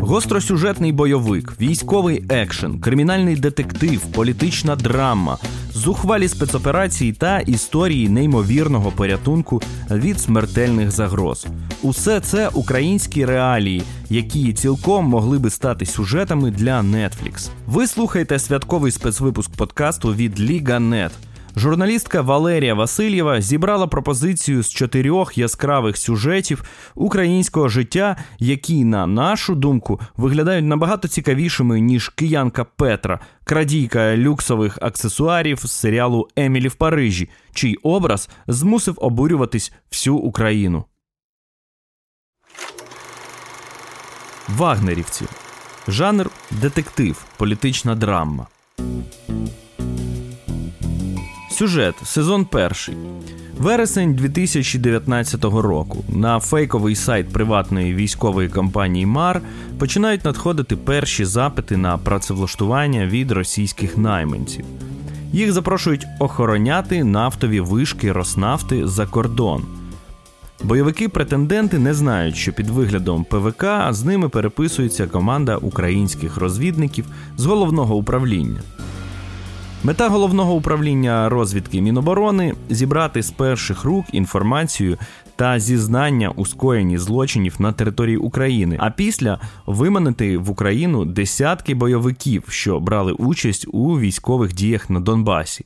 Гостросюжетний бойовик, військовий екшен, кримінальний детектив, політична драма, зухвалі спецоперації та історії неймовірного порятунку від смертельних загроз. Усе це українські реалії, які цілком могли би стати сюжетами для Netflix. Ви слухаєте святковий спецвипуск подкасту від Ліга.нет. Журналістка Валерія Васильєва зібрала пропозицію з чотирьох яскравих сюжетів українського життя, які, на нашу думку, виглядають набагато цікавішими ніж киянка Петра, крадійка люксових аксесуарів з серіалу Емілі в Парижі, чий образ змусив обурюватись всю Україну. Вагнерівці. Жанр детектив, політична драма. Сюжет сезон перший. Вересень 2019 року на фейковий сайт приватної військової компанії МАР починають надходити перші запити на працевлаштування від російських найманців. Їх запрошують охороняти нафтові вишки Роснафти за кордон. Бойовики-претенденти не знають, що під виглядом ПВК з ними переписується команда українських розвідників з головного управління. Мета головного управління розвідки Міноборони зібрати з перших рук інформацію та зізнання у скоєнні злочинів на території України, а після виманити в Україну десятки бойовиків, що брали участь у військових діях на Донбасі.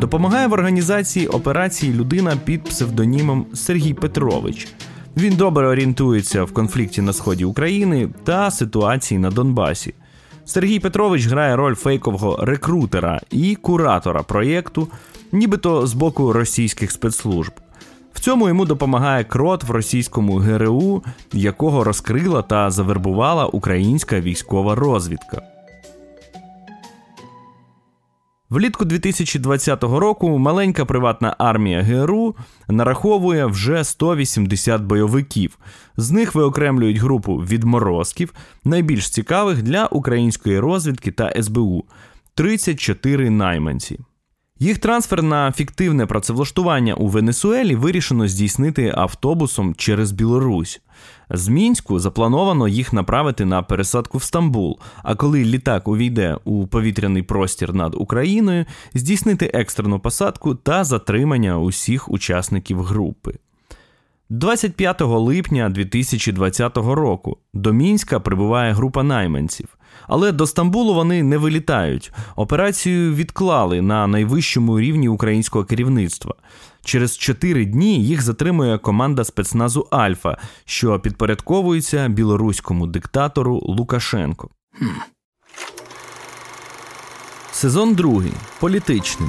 Допомагає в організації операції людина під псевдонімом Сергій Петрович. Він добре орієнтується в конфлікті на сході України та ситуації на Донбасі. Сергій Петрович грає роль фейкового рекрутера і куратора проєкту, нібито з боку російських спецслужб. В цьому йому допомагає крот в російському ГРУ, якого розкрила та завербувала українська військова розвідка. Влітку 2020 року маленька приватна армія ГРУ нараховує вже 180 бойовиків. З них виокремлюють групу відморозків, найбільш цікавих для української розвідки та СБУ 34 найманці. Їх трансфер на фіктивне працевлаштування у Венесуелі вирішено здійснити автобусом через Білорусь. З мінську заплановано їх направити на пересадку в Стамбул. А коли літак увійде у повітряний простір над Україною, здійснити екстрену посадку та затримання усіх учасників групи. 25 липня 2020 року до Мінська прибуває група найманців. Але до Стамбулу вони не вилітають. Операцію відклали на найвищому рівні українського керівництва. Через чотири дні їх затримує команда спецназу Альфа, що підпорядковується білоруському диктатору Лукашенко. Сезон другий. Політичний.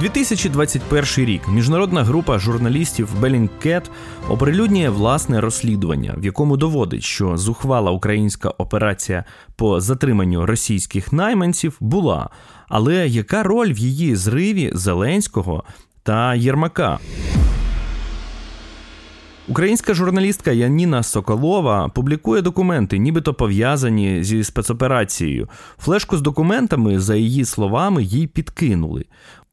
2021 рік міжнародна група журналістів Bellingcat оприлюднює власне розслідування, в якому доводить, що зухвала українська операція по затриманню російських найманців була. Але яка роль в її зриві Зеленського та Єрмака? Українська журналістка Яніна Соколова публікує документи, нібито пов'язані зі спецоперацією. Флешку з документами, за її словами, їй підкинули.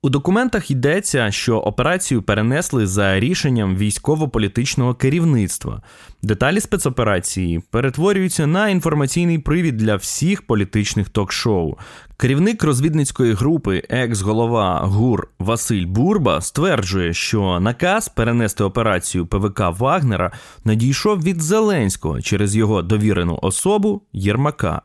У документах йдеться, що операцію перенесли за рішенням військово-політичного керівництва. Деталі спецоперації перетворюються на інформаційний привід для всіх політичних ток-шоу. Керівник розвідницької групи, екс-голова ГУР Василь Бурба, стверджує, що наказ перенести операцію ПВК Вагнера надійшов від Зеленського через його довірену особу Єрмака.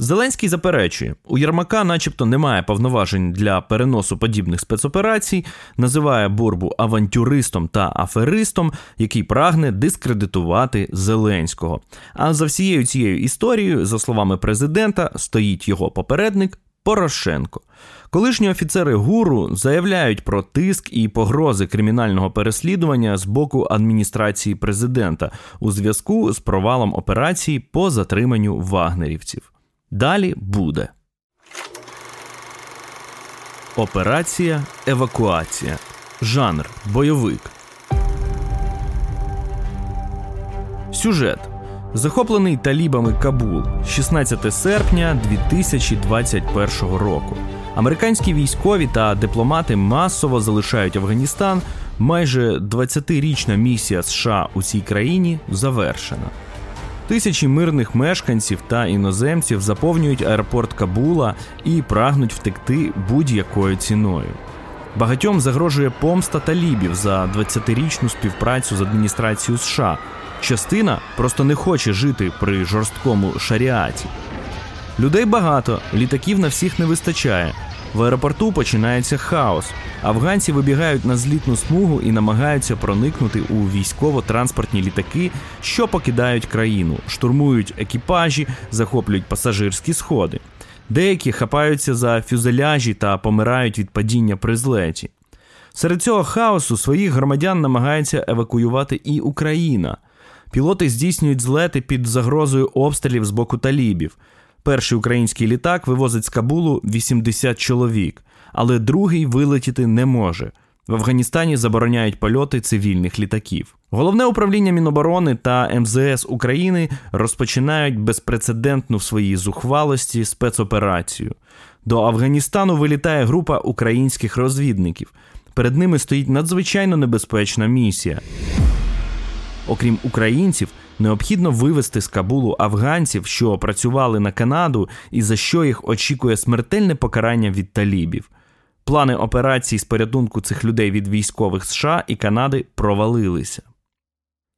Зеленський заперечує, у Єрмака, начебто, немає повноважень для переносу подібних спецоперацій, називає Бурбу авантюристом та аферистом, який прагне дискредитувати Зеленського. А за всією цією історією, за словами президента, стоїть його попередник Порошенко. Колишні офіцери гуру заявляють про тиск і погрози кримінального переслідування з боку адміністрації президента у зв'язку з провалом операції по затриманню вагнерівців. Далі буде. Операція Евакуація. Жанр бойовик. Сюжет. Захоплений талібами Кабул 16 серпня 2021 року. Американські військові та дипломати масово залишають Афганістан, Майже 20-річна місія США у цій країні завершена. Тисячі мирних мешканців та іноземців заповнюють аеропорт Кабула і прагнуть втекти будь-якою ціною. Багатьом загрожує помста талібів за 20-річну співпрацю з адміністрацією США. Частина просто не хоче жити при жорсткому шаріаті. Людей багато, літаків на всіх не вистачає. В аеропорту починається хаос. Афганці вибігають на злітну смугу і намагаються проникнути у військово-транспортні літаки, що покидають країну, штурмують екіпажі, захоплюють пасажирські сходи. Деякі хапаються за фюзеляжі та помирають від падіння при злеті. Серед цього хаосу своїх громадян намагається евакуювати і Україна. Пілоти здійснюють злети під загрозою обстрілів з боку талібів. Перший український літак вивозить з Кабулу 80 чоловік, але другий вилетіти не може. В Афганістані забороняють польоти цивільних літаків. Головне управління Міноборони та МЗС України розпочинають безпрецедентну в своїй зухвалості спецоперацію. До Афганістану вилітає група українських розвідників. Перед ними стоїть надзвичайно небезпечна місія. Окрім українців, необхідно вивести з Кабулу афганців, що працювали на Канаду, і за що їх очікує смертельне покарання від талібів. Плани операцій з порятунку цих людей від військових США і Канади провалилися.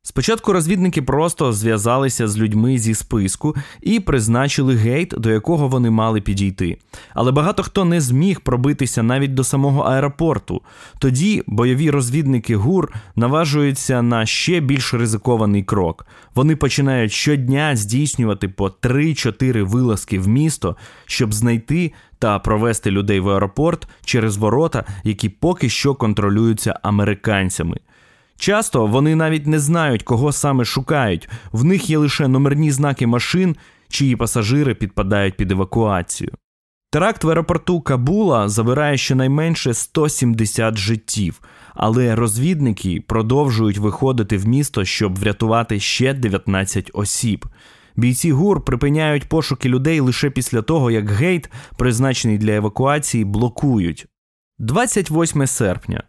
Спочатку розвідники просто зв'язалися з людьми зі списку і призначили гейт, до якого вони мали підійти. Але багато хто не зміг пробитися навіть до самого аеропорту. Тоді бойові розвідники ГУР наважуються на ще більш ризикований крок. Вони починають щодня здійснювати по 3-4 вилазки в місто, щоб знайти та провести людей в аеропорт через ворота, які поки що контролюються американцями. Часто вони навіть не знають, кого саме шукають. В них є лише номерні знаки машин, чиї пасажири підпадають під евакуацію. Теракт в аеропорту Кабула забирає щонайменше 170 життів, але розвідники продовжують виходити в місто, щоб врятувати ще 19 осіб. Бійці ГУР припиняють пошуки людей лише після того, як гейт, призначений для евакуації, блокують. 28 серпня.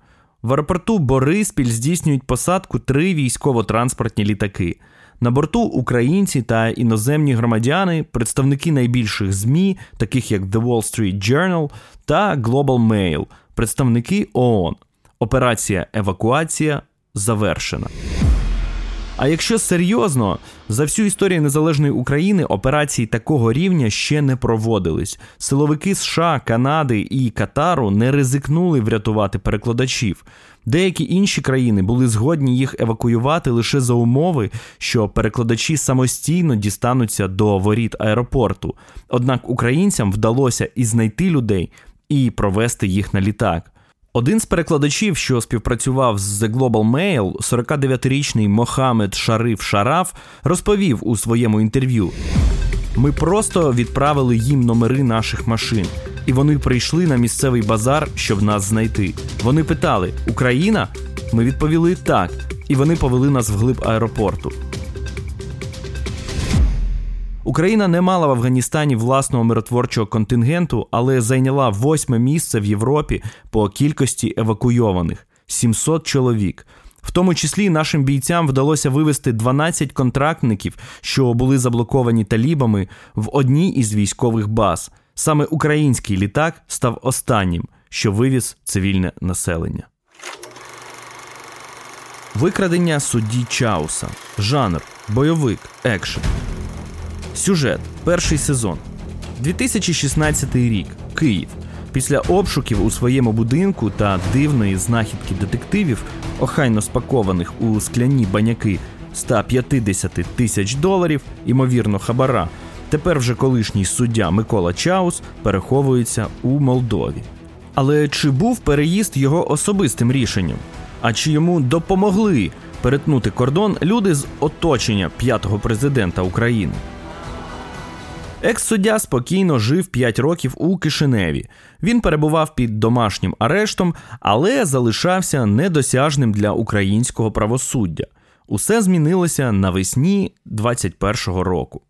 В аеропорту Бориспіль здійснюють посадку три військово-транспортні літаки. На борту українці та іноземні громадяни, представники найбільших ЗМІ, таких як The Wall Street Journal та Global Mail, представники ООН. Операція евакуація завершена. А якщо серйозно, за всю історію незалежної України операції такого рівня ще не проводились. Силовики США, Канади і Катару не ризикнули врятувати перекладачів. Деякі інші країни були згодні їх евакуювати лише за умови, що перекладачі самостійно дістануться до воріт аеропорту. Однак українцям вдалося і знайти людей, і провести їх на літак. Один з перекладачів, що співпрацював з The Global Mail, 49-річний Мохамед Шариф Шараф, розповів у своєму інтерв'ю: ми просто відправили їм номери наших машин, і вони прийшли на місцевий базар, щоб нас знайти. Вони питали: Україна? Ми відповіли так, і вони повели нас вглиб аеропорту. Україна не мала в Афганістані власного миротворчого контингенту, але зайняла восьме місце в Європі по кількості евакуйованих 700 чоловік. В тому числі нашим бійцям вдалося вивести 12 контрактників, що були заблоковані талібами в одній із військових баз. Саме український літак став останнім, що вивіз цивільне населення. Викрадення судді Чауса. Жанр бойовик, екшен. Сюжет. Перший сезон. 2016 рік. Київ. Після обшуків у своєму будинку та дивної знахідки детективів, охайно спакованих у скляні баняки 150 тисяч доларів, ймовірно, хабара. Тепер вже колишній суддя Микола Чаус переховується у Молдові. Але чи був переїзд його особистим рішенням? А чи йому допомогли перетнути кордон люди з оточення п'ятого президента України? Екс-суддя спокійно жив 5 років у Кишиневі. Він перебував під домашнім арештом, але залишався недосяжним для українського правосуддя. Усе змінилося навесні 21-го року.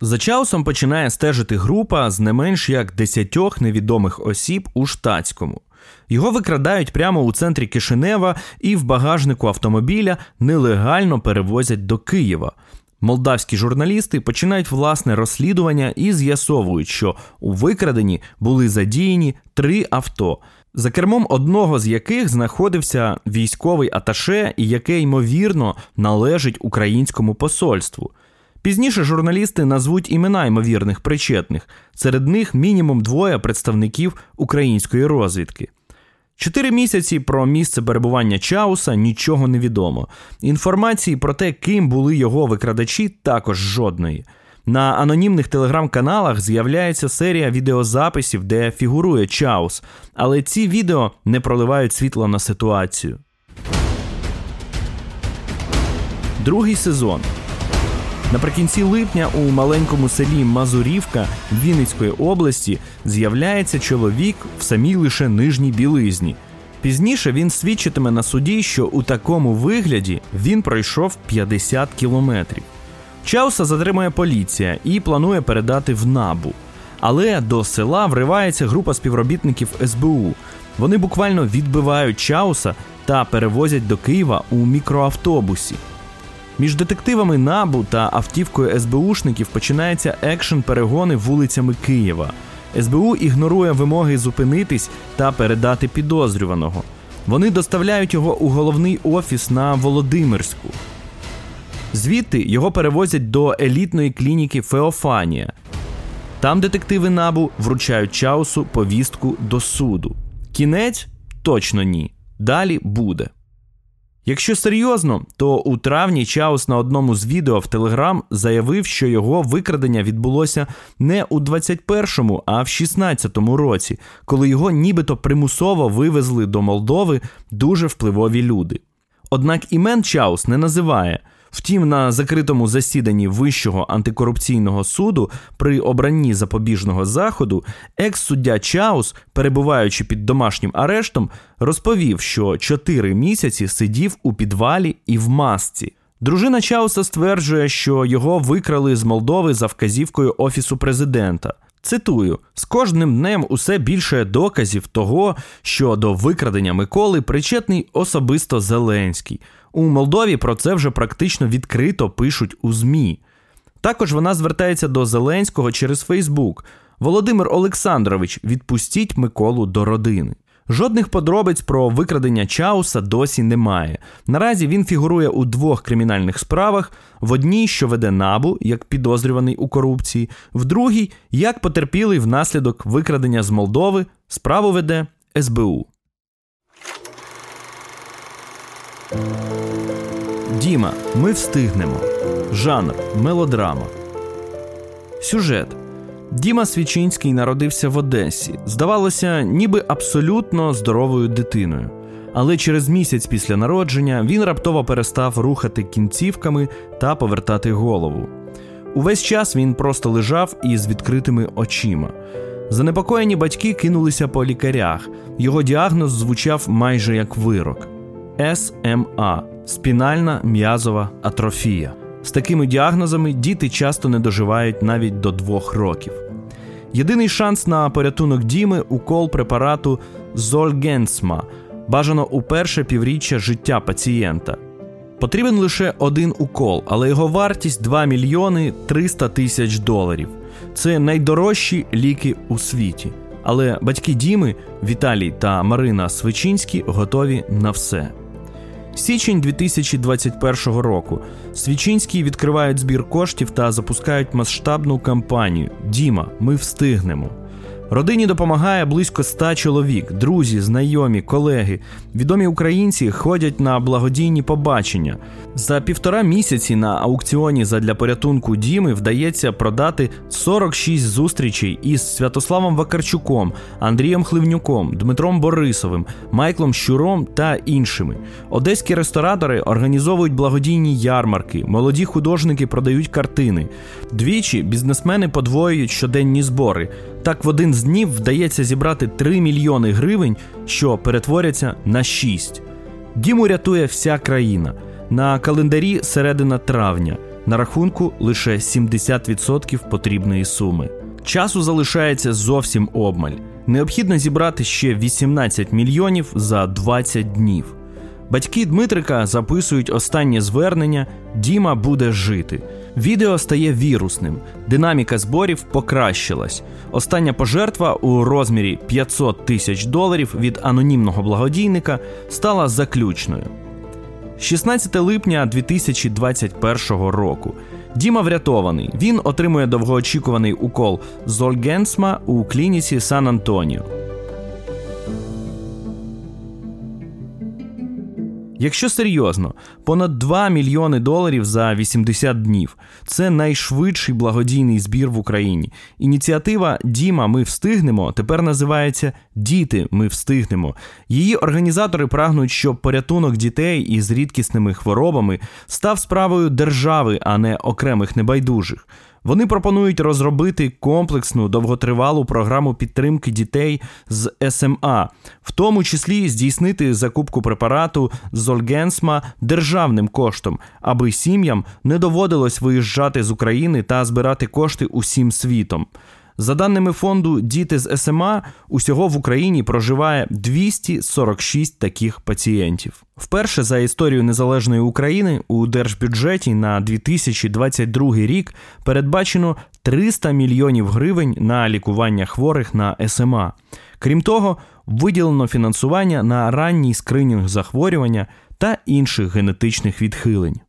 За Чаусом починає стежити група з не менш як десятьох невідомих осіб у штатському. Його викрадають прямо у центрі Кишинева і в багажнику автомобіля нелегально перевозять до Києва. Молдавські журналісти починають власне розслідування і з'ясовують, що у викраденні були задіяні три авто, за кермом одного з яких знаходився військовий аташе, і яке ймовірно належить українському посольству. Пізніше журналісти назвуть імена ймовірних причетних. Серед них мінімум двоє представників української розвідки. Чотири місяці про місце перебування Чауса нічого не відомо. Інформації про те, ким були його викрадачі, також жодної. На анонімних телеграм-каналах з'являється серія відеозаписів, де фігурує Чаус, але ці відео не проливають світло на ситуацію. Другий сезон. Наприкінці липня у маленькому селі Мазурівка Вінницької області з'являється чоловік в самій лише нижній білизні. Пізніше він свідчитиме на суді, що у такому вигляді він пройшов 50 кілометрів. Чауса затримує поліція і планує передати в набу. Але до села вривається група співробітників СБУ. Вони буквально відбивають Чауса та перевозять до Києва у мікроавтобусі. Між детективами Набу та автівкою СБУшників починається екшен перегони вулицями Києва. СБУ ігнорує вимоги зупинитись та передати підозрюваного. Вони доставляють його у головний офіс на Володимирську. Звідти його перевозять до елітної клініки Феофанія. Там детективи Набу вручають Чаусу повістку до суду. Кінець точно ні. Далі буде. Якщо серйозно, то у травні Чаус на одному з відео в Телеграм заявив, що його викрадення відбулося не у 21-му, а в 16-му році, коли його нібито примусово вивезли до Молдови дуже впливові люди. Однак імен Чаус не називає. Втім, на закритому засіданні Вищого антикорупційного суду при обранні запобіжного заходу екс-суддя Чаус, перебуваючи під домашнім арештом, розповів, що чотири місяці сидів у підвалі і в масці. Дружина Чауса стверджує, що його викрали з Молдови за вказівкою Офісу президента. Цитую: з кожним днем усе більше доказів того, що до викрадення Миколи причетний особисто Зеленський. У Молдові про це вже практично відкрито пишуть у ЗМІ. Також вона звертається до Зеленського через Фейсбук. Володимир Олександрович, відпустіть Миколу до родини. Жодних подробиць про викрадення Чауса досі немає. Наразі він фігурує у двох кримінальних справах: в одній, що веде набу як підозрюваний у корупції, в другій, як потерпілий внаслідок викрадення з Молдови, справу веде СБУ. Діма, ми встигнемо. Жанр мелодрама. Сюжет. Діма Свічинський народився в Одесі. Здавалося, ніби абсолютно здоровою дитиною. Але через місяць після народження він раптово перестав рухати кінцівками та повертати голову. Увесь час він просто лежав із відкритими очима. Занепокоєні батьки кинулися по лікарях. Його діагноз звучав майже як вирок. СМА спінальна м'язова атрофія. З такими діагнозами діти часто не доживають навіть до двох років. Єдиний шанс на порятунок Діми укол препарату Зольгенсма, бажано у перше півріччя життя пацієнта. Потрібен лише один укол, але його вартість 2 мільйони 300 тисяч доларів. Це найдорожчі ліки у світі. Але батьки Діми, Віталій та Марина Свичинські готові на все. Січень 2021 року Свічинські відкривають збір коштів та запускають масштабну кампанію Діма, ми встигнемо. Родині допомагає близько ста чоловік, друзі, знайомі, колеги. Відомі українці ходять на благодійні побачення. За півтора місяці на аукціоні задля порятунку Діми вдається продати 46 зустрічей із Святославом Вакарчуком, Андрієм Хливнюком, Дмитром Борисовим, Майклом Щуром та іншими. Одеські ресторатори організовують благодійні ярмарки, молоді художники продають картини. Двічі бізнесмени подвоюють щоденні збори. Так в один з днів вдається зібрати 3 мільйони гривень, що перетворяться на 6. Діму рятує вся країна. На календарі середина травня. На рахунку лише 70% потрібної суми. Часу залишається зовсім обмаль. Необхідно зібрати ще 18 мільйонів за 20 днів. Батьки Дмитрика записують останнє звернення Діма буде жити. Відео стає вірусним, динаміка зборів покращилась. Остання пожертва у розмірі 500 тисяч доларів від анонімного благодійника стала заключною. 16 липня 2021 року. Діма врятований. Він отримує довгоочікуваний укол Зольгенсма у клініці Сан Антоніо. Якщо серйозно, понад 2 мільйони доларів за 80 днів це найшвидший благодійний збір в Україні. Ініціатива Діма, ми встигнемо тепер називається Діти, ми встигнемо. Її організатори прагнуть, щоб порятунок дітей із рідкісними хворобами став справою держави, а не окремих небайдужих. Вони пропонують розробити комплексну довготривалу програму підтримки дітей з СМА, в тому числі здійснити закупку препарату Зольгенсма державним коштом, аби сім'ям не доводилось виїжджати з України та збирати кошти усім світом. За даними фонду Діти з СМА, усього в Україні проживає 246 таких пацієнтів. Вперше за історію незалежної України у держбюджеті на 2022 рік передбачено 300 мільйонів гривень на лікування хворих на СМА. Крім того, виділено фінансування на ранній скринінг захворювання та інших генетичних відхилень.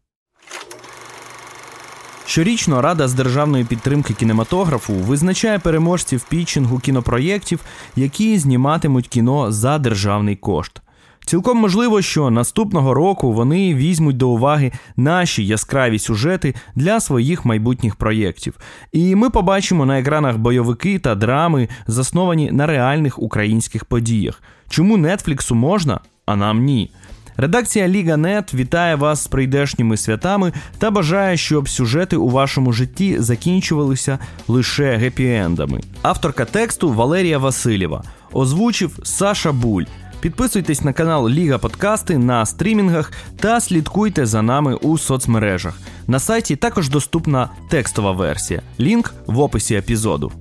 Щорічно Рада з державної підтримки кінематографу визначає переможців пітчингу кінопроєктів, які зніматимуть кіно за державний кошт. Цілком можливо, що наступного року вони візьмуть до уваги наші яскраві сюжети для своїх майбутніх проєктів. І ми побачимо на екранах бойовики та драми, засновані на реальних українських подіях. Чому Нетфліксу можна, а нам ні. Редакція Ліга Нет вітає вас з прийдешніми святами та бажає, щоб сюжети у вашому житті закінчувалися лише гепі-ендами. Авторка тексту Валерія Васильєва озвучив Саша Буль. Підписуйтесь на канал Ліга Подкасти на стрімінгах та слідкуйте за нами у соцмережах. На сайті також доступна текстова версія. Лінк в описі епізоду.